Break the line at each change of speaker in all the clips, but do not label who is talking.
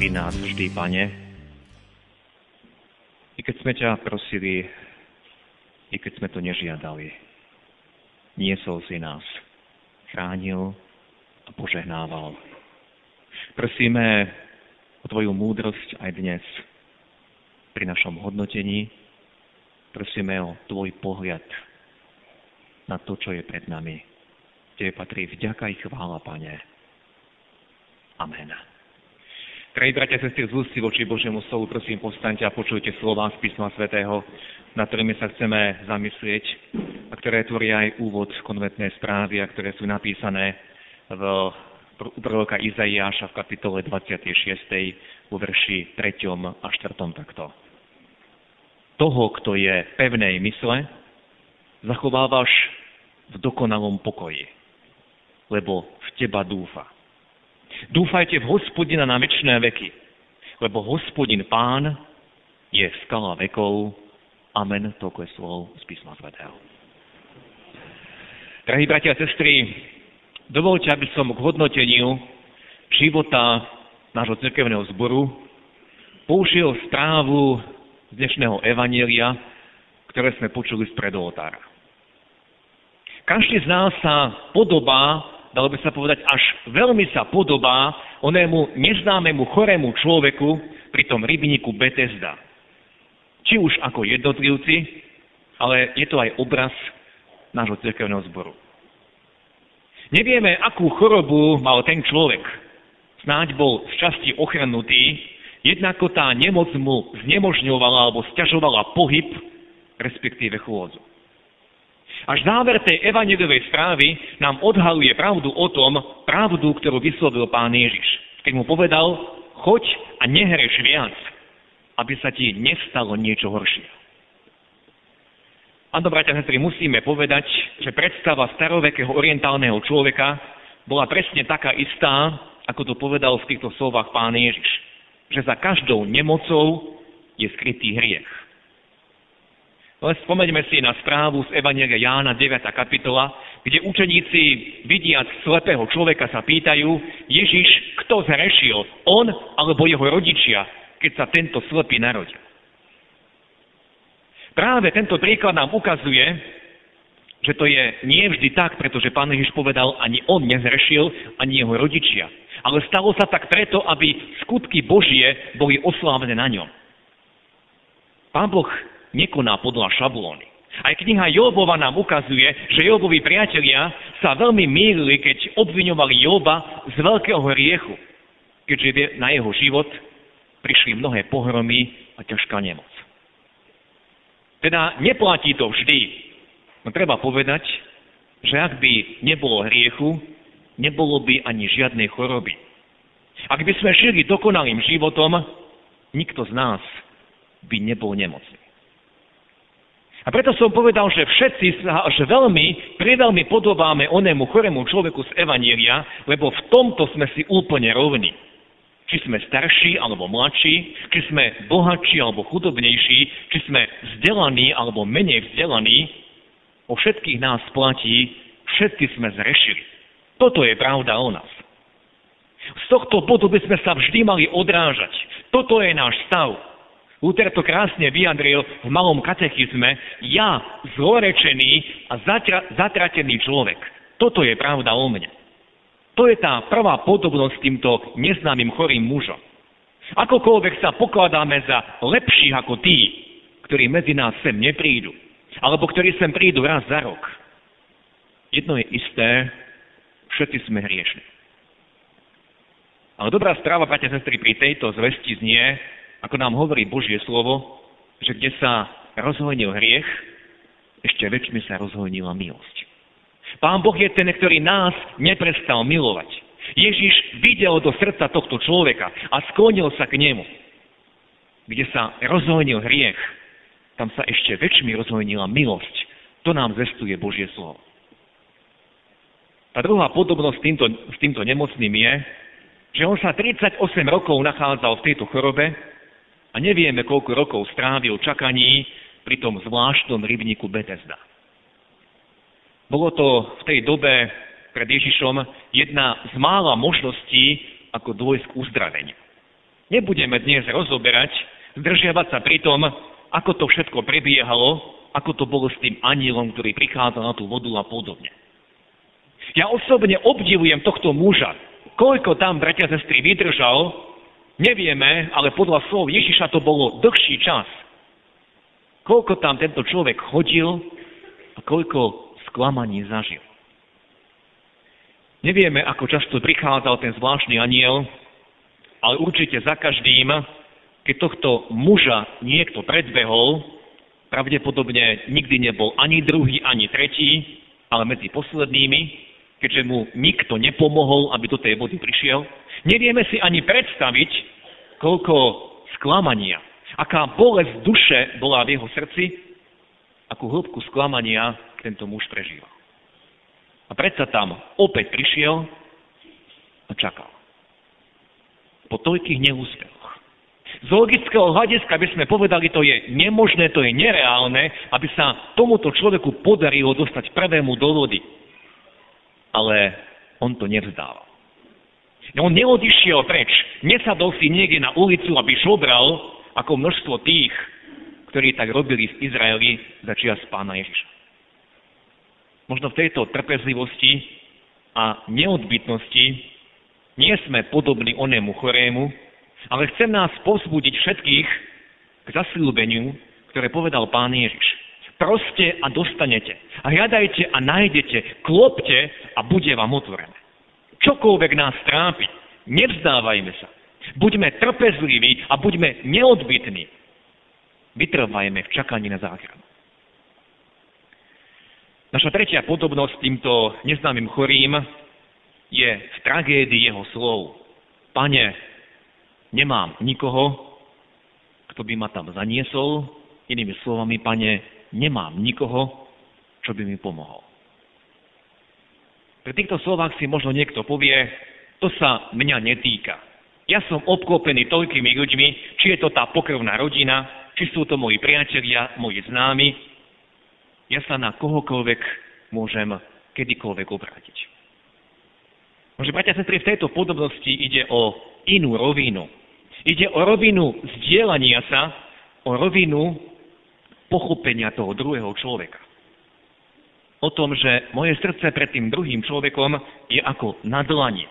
Pri nás vždy, Pane. I keď sme ťa prosili, i keď sme to nežiadali, niesol si nás, chránil a požehnával. Prosíme o Tvoju múdrosť aj dnes pri našom hodnotení. Prosíme o Tvoj pohľad na to, čo je pred nami. Tebe patrí vďaka i chvála, Pane. Amen. Drahí bratia a sestry, z ústy voči Božiemu slovu, prosím, postaňte a počujte slova z písma svätého, na ktorými sa chceme zamyslieť a ktoré tvoria aj úvod konventnej správy a ktoré sú napísané v proroka Izaiáša v kapitole 26. vo verši 3. a 4. takto. Toho, kto je pevnej mysle, zachovávaš v dokonalom pokoji, lebo v teba dúfa. Dúfajte v hospodina na väčšie veky, lebo hospodin pán je skala vekov. Amen. Toľko je slov z písma svätého. Drahí bratia a sestry, dovolte, aby som k hodnoteniu života nášho cirkevného zboru použil správu z dnešného evanielia, ktoré sme počuli z predoltára. Každý z nás sa podobá dalo by sa povedať, až veľmi sa podobá onému neznámemu chorému človeku pri tom rybníku Betesda. Či už ako jednotlivci, ale je to aj obraz nášho cirkevného zboru. Nevieme, akú chorobu mal ten človek. Snáď bol z časti ochrnutý, jednako tá nemoc mu znemožňovala alebo stiažovala pohyb, respektíve chôdzu. Až záver tej evangelovej správy nám odhaluje pravdu o tom, pravdu, ktorú vyslovil pán Ježiš. Keď mu povedal, choď a nehreš viac, aby sa ti nestalo niečo horšie. Áno, bratia a sestry, musíme povedať, že predstava starovekého orientálneho človeka bola presne taká istá, ako to povedal v týchto slovách pán Ježiš. Že za každou nemocou je skrytý hriech. Ale spomeňme si na správu z Evangelia Jána 9. kapitola, kde učeníci, vidiac slepého človeka, sa pýtajú, Ježiš, kto zrešil, on alebo jeho rodičia, keď sa tento slepý narodil. Práve tento príklad nám ukazuje, že to je nie vždy tak, pretože pán Ježiš povedal, ani on nezrešil, ani jeho rodičia. Ale stalo sa tak preto, aby skutky Božie boli oslávené na ňom. Pán Boh nekoná podľa šablóny. Aj kniha Jobova nám ukazuje, že Jobovi priatelia sa veľmi mýlili, keď obviňovali Joba z veľkého hriechu, keďže na jeho život prišli mnohé pohromy a ťažká nemoc. Teda neplatí to vždy. No treba povedať, že ak by nebolo hriechu, nebolo by ani žiadnej choroby. Ak by sme žili dokonalým životom, nikto z nás by nebol nemocný. Preto som povedal, že všetci sa že veľmi, priveľmi podobáme onému chorému človeku z Evanielia, lebo v tomto sme si úplne rovní. Či sme starší alebo mladší, či sme bohatší alebo chudobnejší, či sme vzdelaní alebo menej vzdelaní, o všetkých nás platí, všetci sme zrešili. Toto je pravda o nás. Z tohto bodu by sme sa vždy mali odrážať. Toto je náš stav. Luther to krásne vyjadril v malom katechizme. Ja, zlorečený a zatra, zatratený človek. Toto je pravda o mne. To je tá prvá podobnosť s týmto neznámym chorým mužom. Akokoľvek sa pokladáme za lepších ako tí, ktorí medzi nás sem neprídu, alebo ktorí sem prídu raz za rok. Jedno je isté, všetci sme hriešni. Ale dobrá správa, bratia sestry, pri tejto zvesti znie, ako nám hovorí Božie slovo, že kde sa rozhojnil hriech, ešte väčšmi sa rozhojnila milosť. Pán Boh je ten, ktorý nás neprestal milovať. Ježiš videl do srdca tohto človeka a sklonil sa k nemu. Kde sa rozhojnil hriech, tam sa ešte väčšmi rozhojnila milosť. To nám zestuje Božie slovo. Tá druhá podobnosť s týmto, s týmto nemocným je, že on sa 38 rokov nachádzal v tejto chorobe a nevieme, koľko rokov strávil čakaní pri tom zvláštnom rybníku Betesda. Bolo to v tej dobe pred Ježišom jedna z mála možností, ako dôjsť k uzdraveniu. Nebudeme dnes rozoberať, zdržiavať sa pri tom, ako to všetko prebiehalo, ako to bolo s tým anielom, ktorý prichádzal na tú vodu a podobne. Ja osobne obdivujem tohto muža. Koľko tam, bratia sestry, vydržal, nevieme, ale podľa slov Ježiša to bolo dlhší čas. Koľko tam tento človek chodil a koľko sklamaní zažil. Nevieme, ako často prichádzal ten zvláštny aniel, ale určite za každým, keď tohto muža niekto predbehol, pravdepodobne nikdy nebol ani druhý, ani tretí, ale medzi poslednými, keďže mu nikto nepomohol, aby do tej vody prišiel. Nevieme si ani predstaviť, koľko sklamania, aká bolesť duše bola v jeho srdci, akú hĺbku sklamania tento muž prežíval. A predsa tam opäť prišiel a čakal. Po toľkých neúspechoch. Z logického hľadiska by sme povedali, to je nemožné, to je nereálne, aby sa tomuto človeku podarilo dostať prvému do vody. Ale on to nevzdával. On neodišiel preč, nesadol si niekde na ulicu, aby šobral, ako množstvo tých, ktorí tak robili v Izraeli za čias pána Ježiša možno v tejto trpezlivosti a neodbytnosti nie sme podobní onému chorému, ale chcem nás povzbudiť všetkých k zasľúbeniu, ktoré povedal pán Ježiš. Proste a dostanete. Hľadajte a nájdete, klopte a bude vám otvorené. Čokoľvek nás trápi, nevzdávajme sa. Buďme trpezliví a buďme neodbytní. Vytrvajme v čakaní na záchranu. Naša tretia podobnosť týmto neznámym chorým je v tragédii jeho slov. Pane, nemám nikoho, kto by ma tam zaniesol. Inými slovami, pane, nemám nikoho, čo by mi pomohol. Pri týchto slovách si možno niekto povie, to sa mňa netýka. Ja som obklopený toľkými ľuďmi, či je to tá pokrvná rodina, či sú to moji priatelia, moji známi, ja sa na kohokoľvek môžem kedykoľvek obrátiť. Môže, bratia sestry, v tejto podobnosti ide o inú rovinu. Ide o rovinu zdieľania sa, o rovinu pochopenia toho druhého človeka. O tom, že moje srdce pred tým druhým človekom je ako na dlani.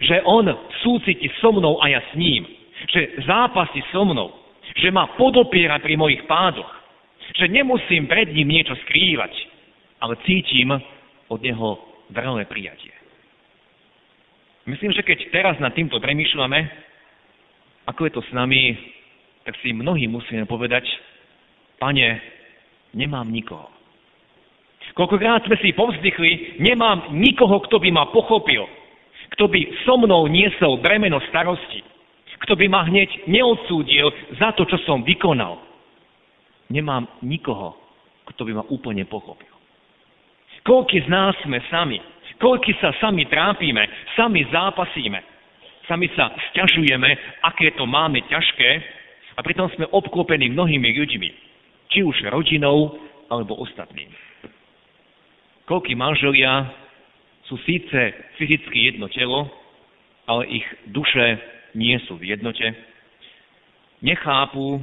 Že on súciti so mnou a ja s ním. Že zápasí so mnou. Že ma podopiera pri mojich pádoch že nemusím pred ním niečo skrývať, ale cítim od neho vrelé prijatie. Myslím, že keď teraz nad týmto premýšľame, ako je to s nami, tak si mnohí musíme povedať, pane, nemám nikoho. Koľkokrát sme si povzdychli, nemám nikoho, kto by ma pochopil, kto by so mnou niesol bremeno starosti, kto by ma hneď neodsúdil za to, čo som vykonal nemám nikoho, kto by ma úplne pochopil. Koľky z nás sme sami, koľky sa sami trápime, sami zápasíme, sami sa stiažujeme, aké to máme ťažké a pritom sme obklopení mnohými ľuďmi, či už rodinou alebo ostatnými. Koľky manželia sú síce fyzicky jedno telo, ale ich duše nie sú v jednote, nechápu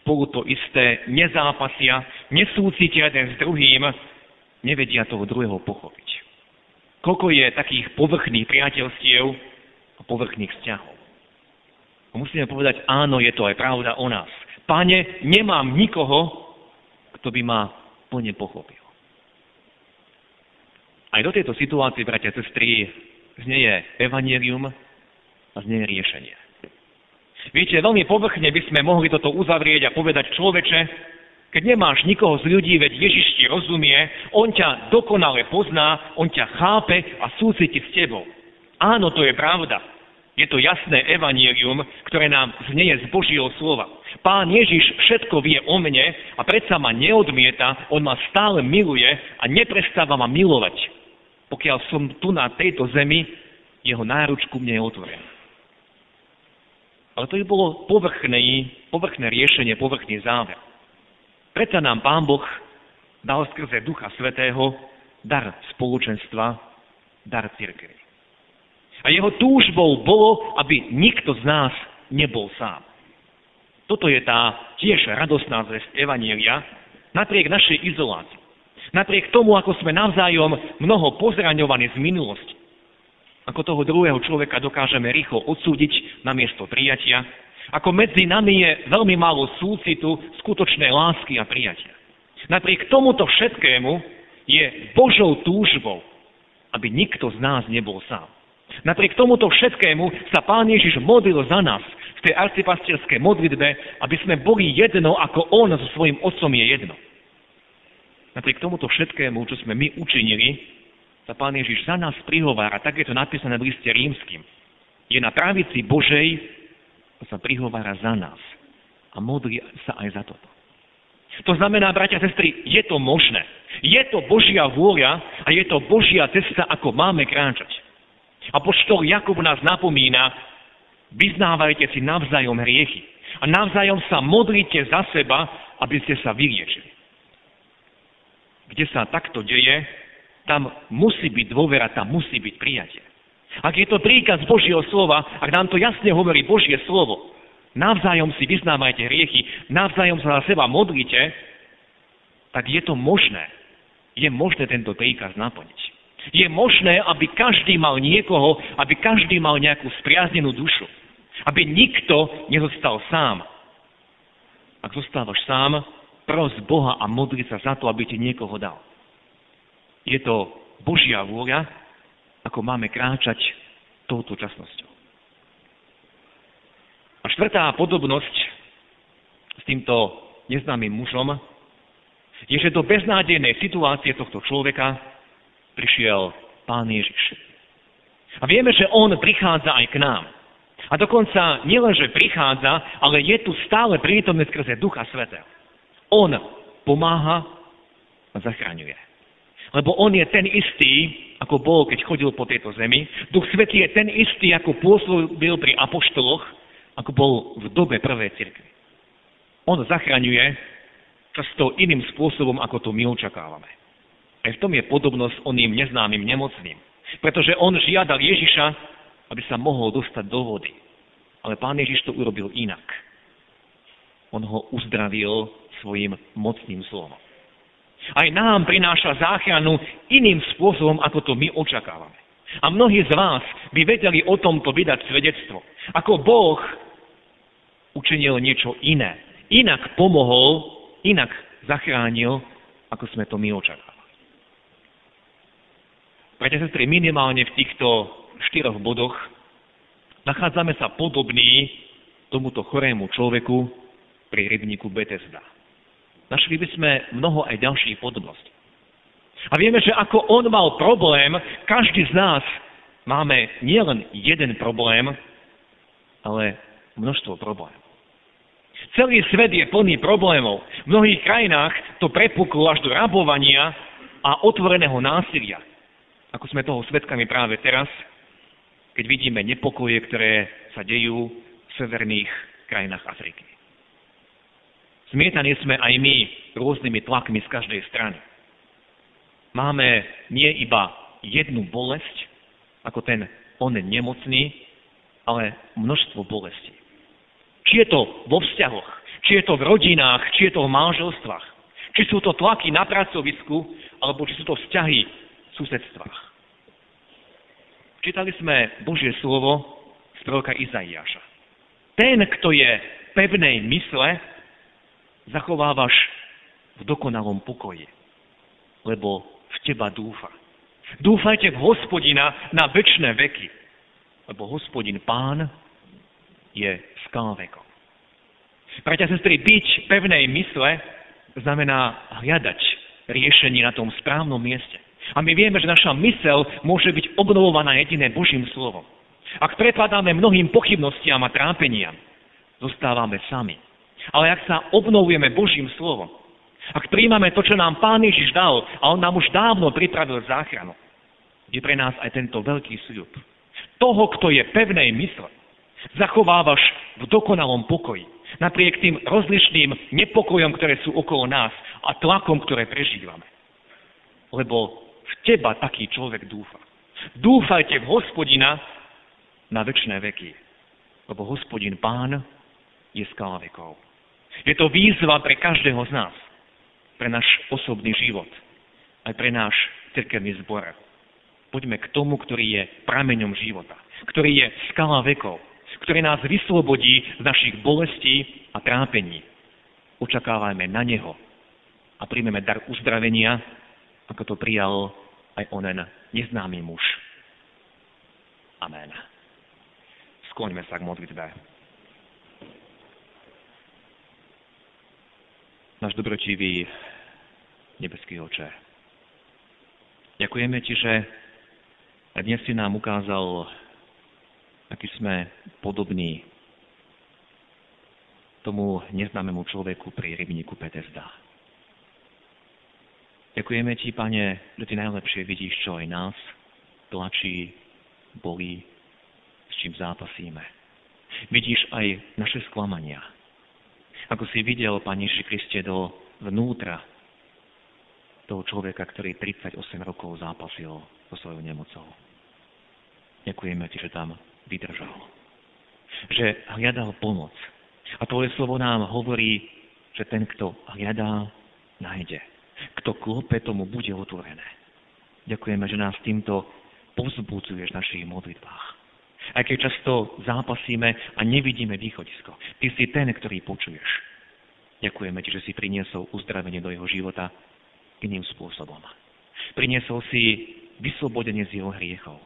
spolu to isté, nezápasia, nesúcitia jeden s druhým, nevedia toho druhého pochopiť. Koľko je takých povrchných priateľstiev a povrchných vzťahov. A musíme povedať, áno, je to aj pravda o nás. Pane, nemám nikoho, kto by ma plne pochopil. Aj do tejto situácie, bratia a sestry, znieje evanelium a znieje riešenie. Viete, veľmi povrchne by sme mohli toto uzavrieť a povedať človeče, keď nemáš nikoho z ľudí, veď Ježiš ti rozumie, on ťa dokonale pozná, on ťa chápe a súciti s tebou. Áno, to je pravda. Je to jasné evanielium, ktoré nám znieje z Božieho slova. Pán Ježiš všetko vie o mne a predsa ma neodmieta, on ma stále miluje a neprestáva ma milovať. Pokiaľ som tu na tejto zemi, jeho náručku mne je otvorená. Ale to by bolo povrchné, povrchné riešenie, povrchný záver. Predsa nám Pán Boh dal skrze Ducha Svetého dar spoločenstva, dar cirkvi. A jeho túžbou bolo, aby nikto z nás nebol sám. Toto je tá tiež radosná zväzť Evanielia, napriek našej izolácii. Napriek tomu, ako sme navzájom mnoho pozraňovaní z minulosti. Ako toho druhého človeka dokážeme rýchlo odsúdiť na miesto prijatia. Ako medzi nami je veľmi málo súcitu, skutočnej lásky a prijatia. Napriek tomuto všetkému je Božou túžbou, aby nikto z nás nebol sám. Napriek tomuto všetkému sa Pán Ježiš modlil za nás v tej arcipastierskej modlitbe, aby sme boli jedno, ako On so svojím Otcom je jedno. Napriek tomuto všetkému, čo sme my učinili, sa Pán Ježiš za nás prihovára, tak je to napísané v liste rímským. Je na pravici Božej a sa prihovára za nás. A modlí sa aj za toto. To znamená, bratia a sestry, je to možné. Je to Božia vôľa a je to Božia cesta, ako máme kráčať. A poštol Jakub nás napomína, vyznávajte si navzájom hriechy a navzájom sa modlite za seba, aby ste sa vyliečili. Kde sa takto deje, tam musí byť dôvera, tam musí byť prijatie. Ak je to príkaz Božieho slova, ak nám to jasne hovorí Božie slovo, navzájom si vyznávajte hriechy, navzájom sa za seba modlite, tak je to možné. Je možné tento príkaz naplniť. Je možné, aby každý mal niekoho, aby každý mal nejakú spriaznenú dušu. Aby nikto nezostal sám. Ak zostávaš sám, pros Boha a modli sa za to, aby ti niekoho dal. Je to Božia vôľa, ako máme kráčať touto časnosťou. A štvrtá podobnosť s týmto neznámym mužom je, že do beznádejnej situácie tohto človeka prišiel Pán Ježiš. A vieme, že On prichádza aj k nám. A dokonca nielenže prichádza, ale je tu stále prítomný skrze Ducha Svetého. On pomáha a zachraňuje. Lebo on je ten istý, ako bol, keď chodil po tejto zemi. Duch Svetý je ten istý, ako pôsobil pri apoštoloch, ako bol v dobe prvej cirkvi. On zachraňuje často iným spôsobom, ako to my očakávame. Aj v tom je podobnosť oným neznámym nemocným. Pretože on žiadal Ježiša, aby sa mohol dostať do vody. Ale pán Ježiš to urobil inak. On ho uzdravil svojim mocným slovom. Aj nám prináša záchranu iným spôsobom, ako to my očakávame. A mnohí z vás by vedeli o tomto vydať svedectvo. Ako Boh učinil niečo iné. Inak pomohol, inak zachránil, ako sme to my očakávali. Bratia sestry, minimálne v týchto štyroch bodoch nachádzame sa podobný tomuto chorému človeku pri rybníku Betesda. Našli by sme mnoho aj ďalších podobností. A vieme, že ako on mal problém, každý z nás máme nielen jeden problém, ale množstvo problémov. Celý svet je plný problémov. V mnohých krajinách to prepuklo až do rabovania a otvoreného násilia. Ako sme toho svetkami práve teraz, keď vidíme nepokoje, ktoré sa dejú v severných krajinách Afriky. Zmietaní sme aj my rôznymi tlakmi z každej strany. Máme nie iba jednu bolesť, ako ten on nemocný, ale množstvo bolesti. Či je to vo vzťahoch, či je to v rodinách, či je to v manželstvách, či sú to tlaky na pracovisku, alebo či sú to vzťahy v susedstvách. Čítali sme Božie slovo z proroka Izaiáša. Ten, kto je pevnej mysle, zachovávaš v dokonalom pokoji, lebo v teba dúfa. Dúfajte v hospodina na väčšie veky, lebo hospodin pán je skalvekom. Bratia sestry, byť pevnej mysle znamená hľadať riešenie na tom správnom mieste. A my vieme, že naša mysel môže byť obnovovaná jediné Božím slovom. Ak prepadáme mnohým pochybnostiam a trápeniam, zostávame sami. Ale ak sa obnovujeme Božím slovom, ak príjmame to, čo nám Pán Ježiš dal, a On nám už dávno pripravil záchranu, je pre nás aj tento veľký sľub. Toho, kto je pevnej mysle, zachovávaš v dokonalom pokoji. Napriek tým rozlišným nepokojom, ktoré sú okolo nás a tlakom, ktoré prežívame. Lebo v teba taký človek dúfa. Dúfajte v hospodina na väčšie veky. Lebo hospodin pán je skala vekov. Je to výzva pre každého z nás. Pre náš osobný život. Aj pre náš cirkevný zbor. Poďme k tomu, ktorý je prameňom života. Ktorý je skala vekov. Ktorý nás vyslobodí z našich bolestí a trápení. Očakávajme na Neho a príjmeme dar uzdravenia, ako to prijal aj onen neznámy muž. Amen. Skloňme sa k modlitbe. Náš dobročivý nebeský oče. Ďakujeme Ti, že dnes si nám ukázal, aký sme podobní tomu neznámemu človeku pri rybníku Petesda. Ďakujeme Ti, Pane, že Ty najlepšie vidíš, čo aj nás tlačí, bolí, s čím zápasíme. Vidíš aj naše sklamania. Ako si videl, Pane Ježiši Kriste, do vnútra toho človeka, ktorý 38 rokov zápasil so svojou nemocou. Ďakujeme Ti, že tam vydržal. Že hľadal pomoc. A Tvoje slovo nám hovorí, že ten, kto hľadá, nájde. Kto klope, tomu bude otvorené. Ďakujeme, že nás týmto povzbudzuješ v našich modlitbách. Aj keď často zápasíme a nevidíme východisko. Ty si ten, ktorý počuješ. Ďakujeme ti, že si priniesol uzdravenie do jeho života iným spôsobom. Priniesol si vyslobodenie z jeho hriechov.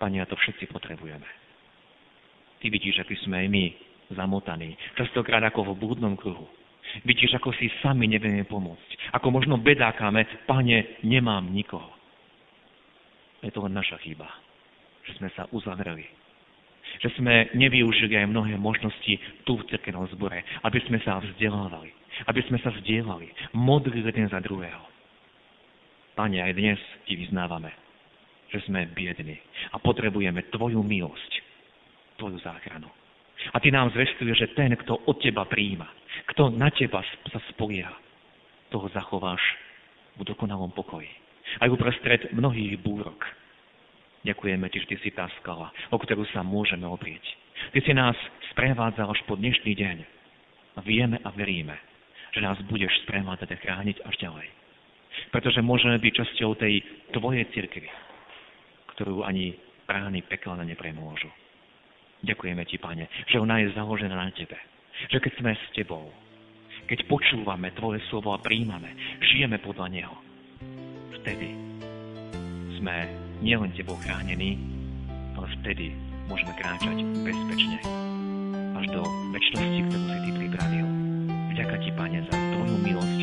Pane, a to všetci potrebujeme. Ty vidíš, aký sme aj my zamotaní. Častokrát ako v blúdnom kruhu. Vidíš, ako si sami nevieme pomôcť. Ako možno bedákame, pane, nemám nikoho. Je to len naša chyba, že sme sa uzavreli. Že sme nevyužili aj mnohé možnosti tu v cirkevnom zbore, aby sme sa vzdelávali, aby sme sa vzdielali, modlili jeden za druhého. Pane, aj dnes ti vyznávame, že sme biední a potrebujeme Tvoju milosť, Tvoju záchranu. A Ty nám zvestuješ, že ten, kto od Teba príjima, kto na teba sa spolieha, toho zachováš v dokonalom pokoji. Aj uprostred mnohých búrok. Ďakujeme ti, že ty si tá skala, o ktorú sa môžeme oprieť. Ty si nás sprevádzal až po dnešný deň. Vieme a veríme, že nás budeš sprevádzať a chrániť až ďalej. Pretože môžeme byť časťou tej tvojej cirkvi, ktorú ani prány pekelné nepremôžu. Ďakujeme ti, Pane, že ona je založená na Tebe že keď sme s Tebou, keď počúvame Tvoje slovo a príjmame, žijeme podľa Neho, vtedy sme nielen Tebou chránení, ale vtedy môžeme kráčať bezpečne až do väčšnosti, ktorú si Ty pripravil. Vďaka Ti, Pane, za Tvoju milosť,